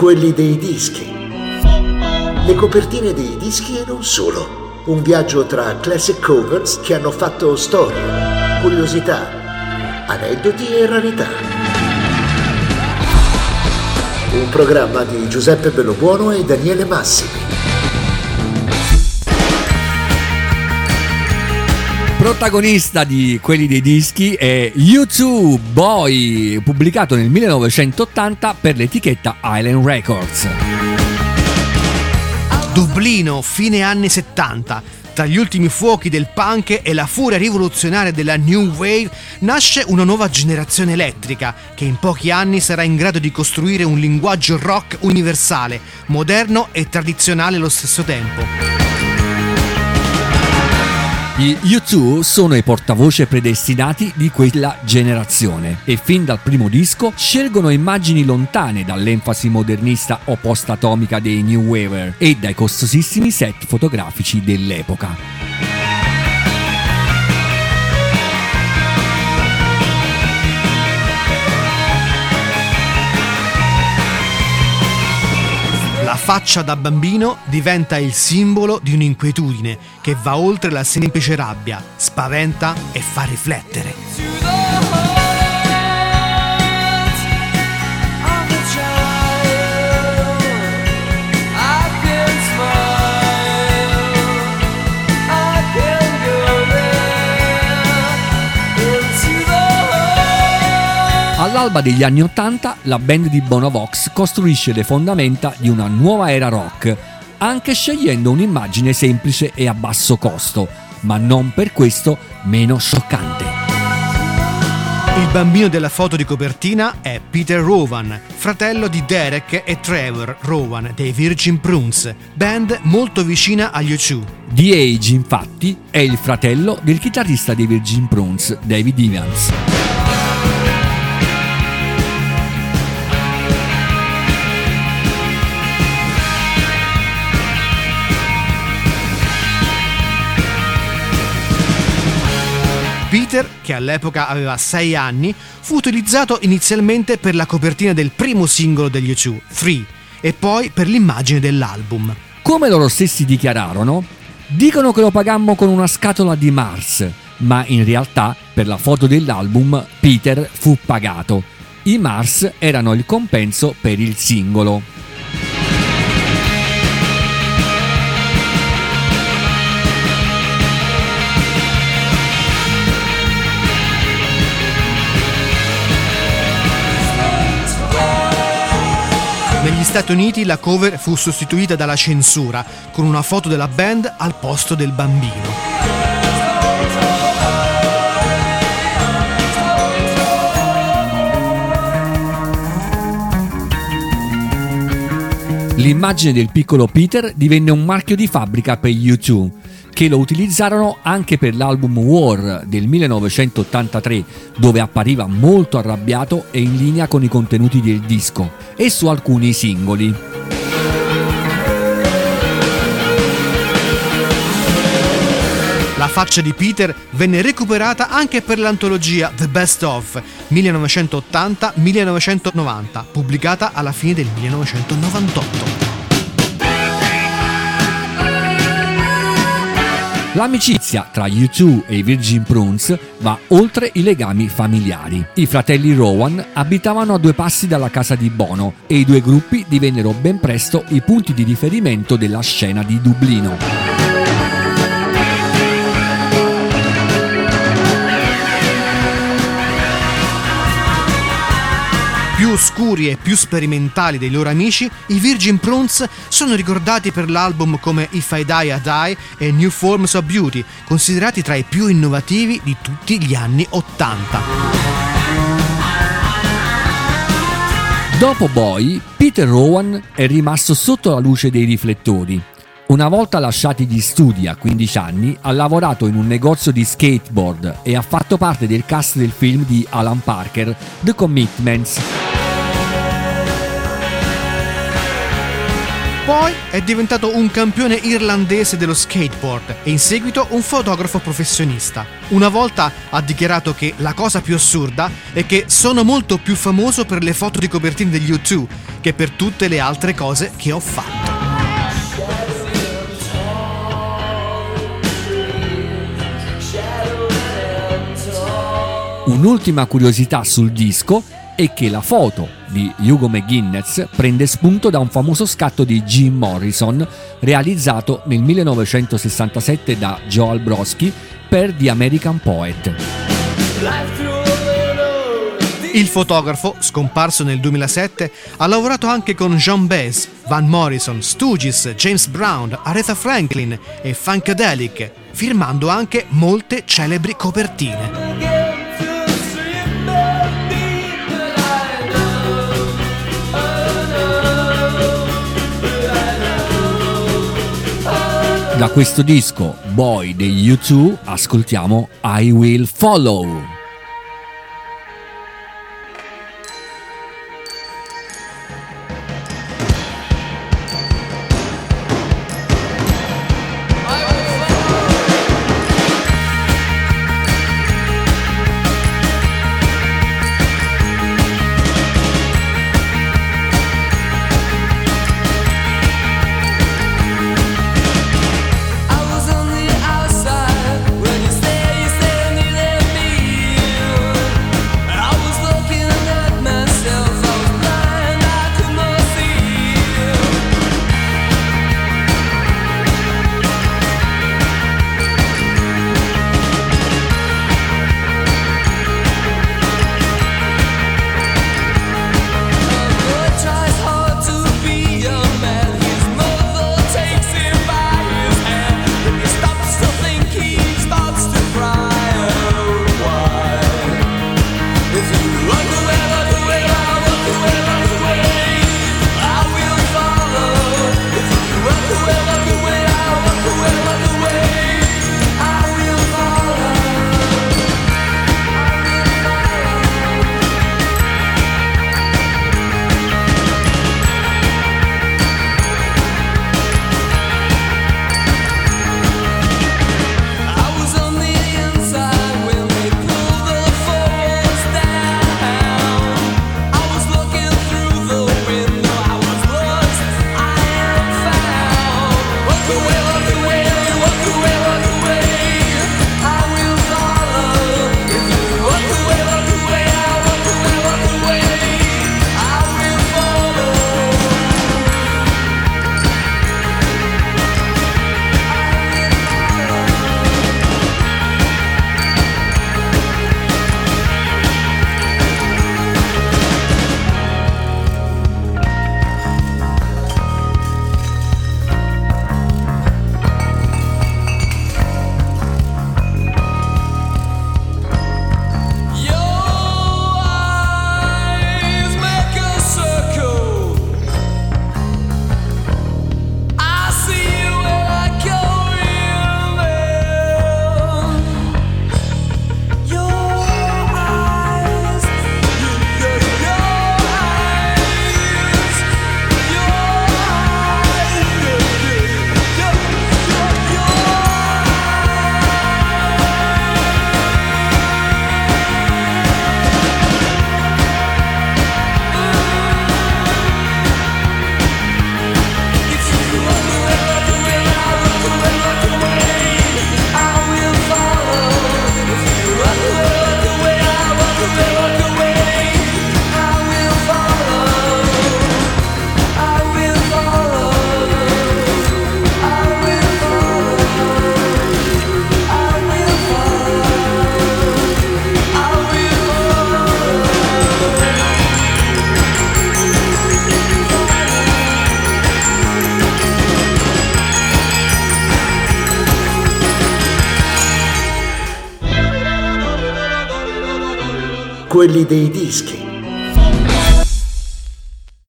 quelli dei dischi. Le copertine dei dischi e non solo. Un viaggio tra classic covers che hanno fatto storia, curiosità, aneddoti e rarità. Un programma di Giuseppe Bellobuono e Daniele Massimi. Protagonista di quelli dei dischi è U2 Boy, pubblicato nel 1980 per l'etichetta Island Records. Dublino, fine anni 70. Tra gli ultimi fuochi del punk e la furia rivoluzionaria della New Wave nasce una nuova generazione elettrica che in pochi anni sarà in grado di costruire un linguaggio rock universale, moderno e tradizionale allo stesso tempo. Gli U2 sono i portavoce predestinati di quella generazione e fin dal primo disco scelgono immagini lontane dall'enfasi modernista o post-atomica dei New Waver e dai costosissimi set fotografici dell'epoca. Faccia da bambino diventa il simbolo di un'inquietudine che va oltre la semplice rabbia, spaventa e fa riflettere. All'alba degli anni Ottanta, la band di Bono Vox costruisce le fondamenta di una nuova era rock, anche scegliendo un'immagine semplice e a basso costo, ma non per questo meno scioccante. Il bambino della foto di copertina è Peter Rowan, fratello di Derek e Trevor Rowan dei Virgin Prunes, band molto vicina agli U2. The Age, infatti, è il fratello del chitarrista dei Virgin Prunes, David Evans. Peter, che all'epoca aveva 6 anni, fu utilizzato inizialmente per la copertina del primo singolo degli U2, Free, e poi per l'immagine dell'album. Come loro stessi dichiararono, dicono che lo pagammo con una scatola di Mars, ma in realtà per la foto dell'album Peter fu pagato. I Mars erano il compenso per il singolo. Stati Uniti la cover fu sostituita dalla censura, con una foto della band al posto del bambino. L'immagine del piccolo Peter divenne un marchio di fabbrica per U2, che lo utilizzarono anche per l'album War del 1983, dove appariva molto arrabbiato e in linea con i contenuti del disco, e su alcuni singoli. La faccia di Peter venne recuperata anche per l'antologia The Best of 1980-1990, pubblicata alla fine del 1998. L'amicizia tra U2 e i Virgin Prunes va oltre i legami familiari. I fratelli Rowan abitavano a due passi dalla casa di Bono e i due gruppi divennero ben presto i punti di riferimento della scena di Dublino. Oscuri e più sperimentali dei loro amici, i Virgin Prunes sono ricordati per l'album come If I Die I Die e New Forms of Beauty, considerati tra i più innovativi di tutti gli anni Ottanta. Dopo Boy, Peter Rowan è rimasto sotto la luce dei riflettori. Una volta lasciati gli studi a 15 anni, ha lavorato in un negozio di skateboard e ha fatto parte del cast del film di Alan Parker, The Commitments. Poi è diventato un campione irlandese dello skateboard e in seguito un fotografo professionista. Una volta ha dichiarato che la cosa più assurda è che sono molto più famoso per le foto di copertina degli U2 che per tutte le altre cose che ho fatto. Un'ultima curiosità sul disco è che la foto di Hugo McGuinness prende spunto da un famoso scatto di Jim Morrison realizzato nel 1967 da Joel Brodsky per The American Poet. Il fotografo, scomparso nel 2007, ha lavorato anche con John Baez, Van Morrison, Stooges, James Brown, Aretha Franklin e Funkadelic, firmando anche molte celebri copertine. Da questo disco Boy degli U2 ascoltiamo I Will Follow. Quelli dei dischi.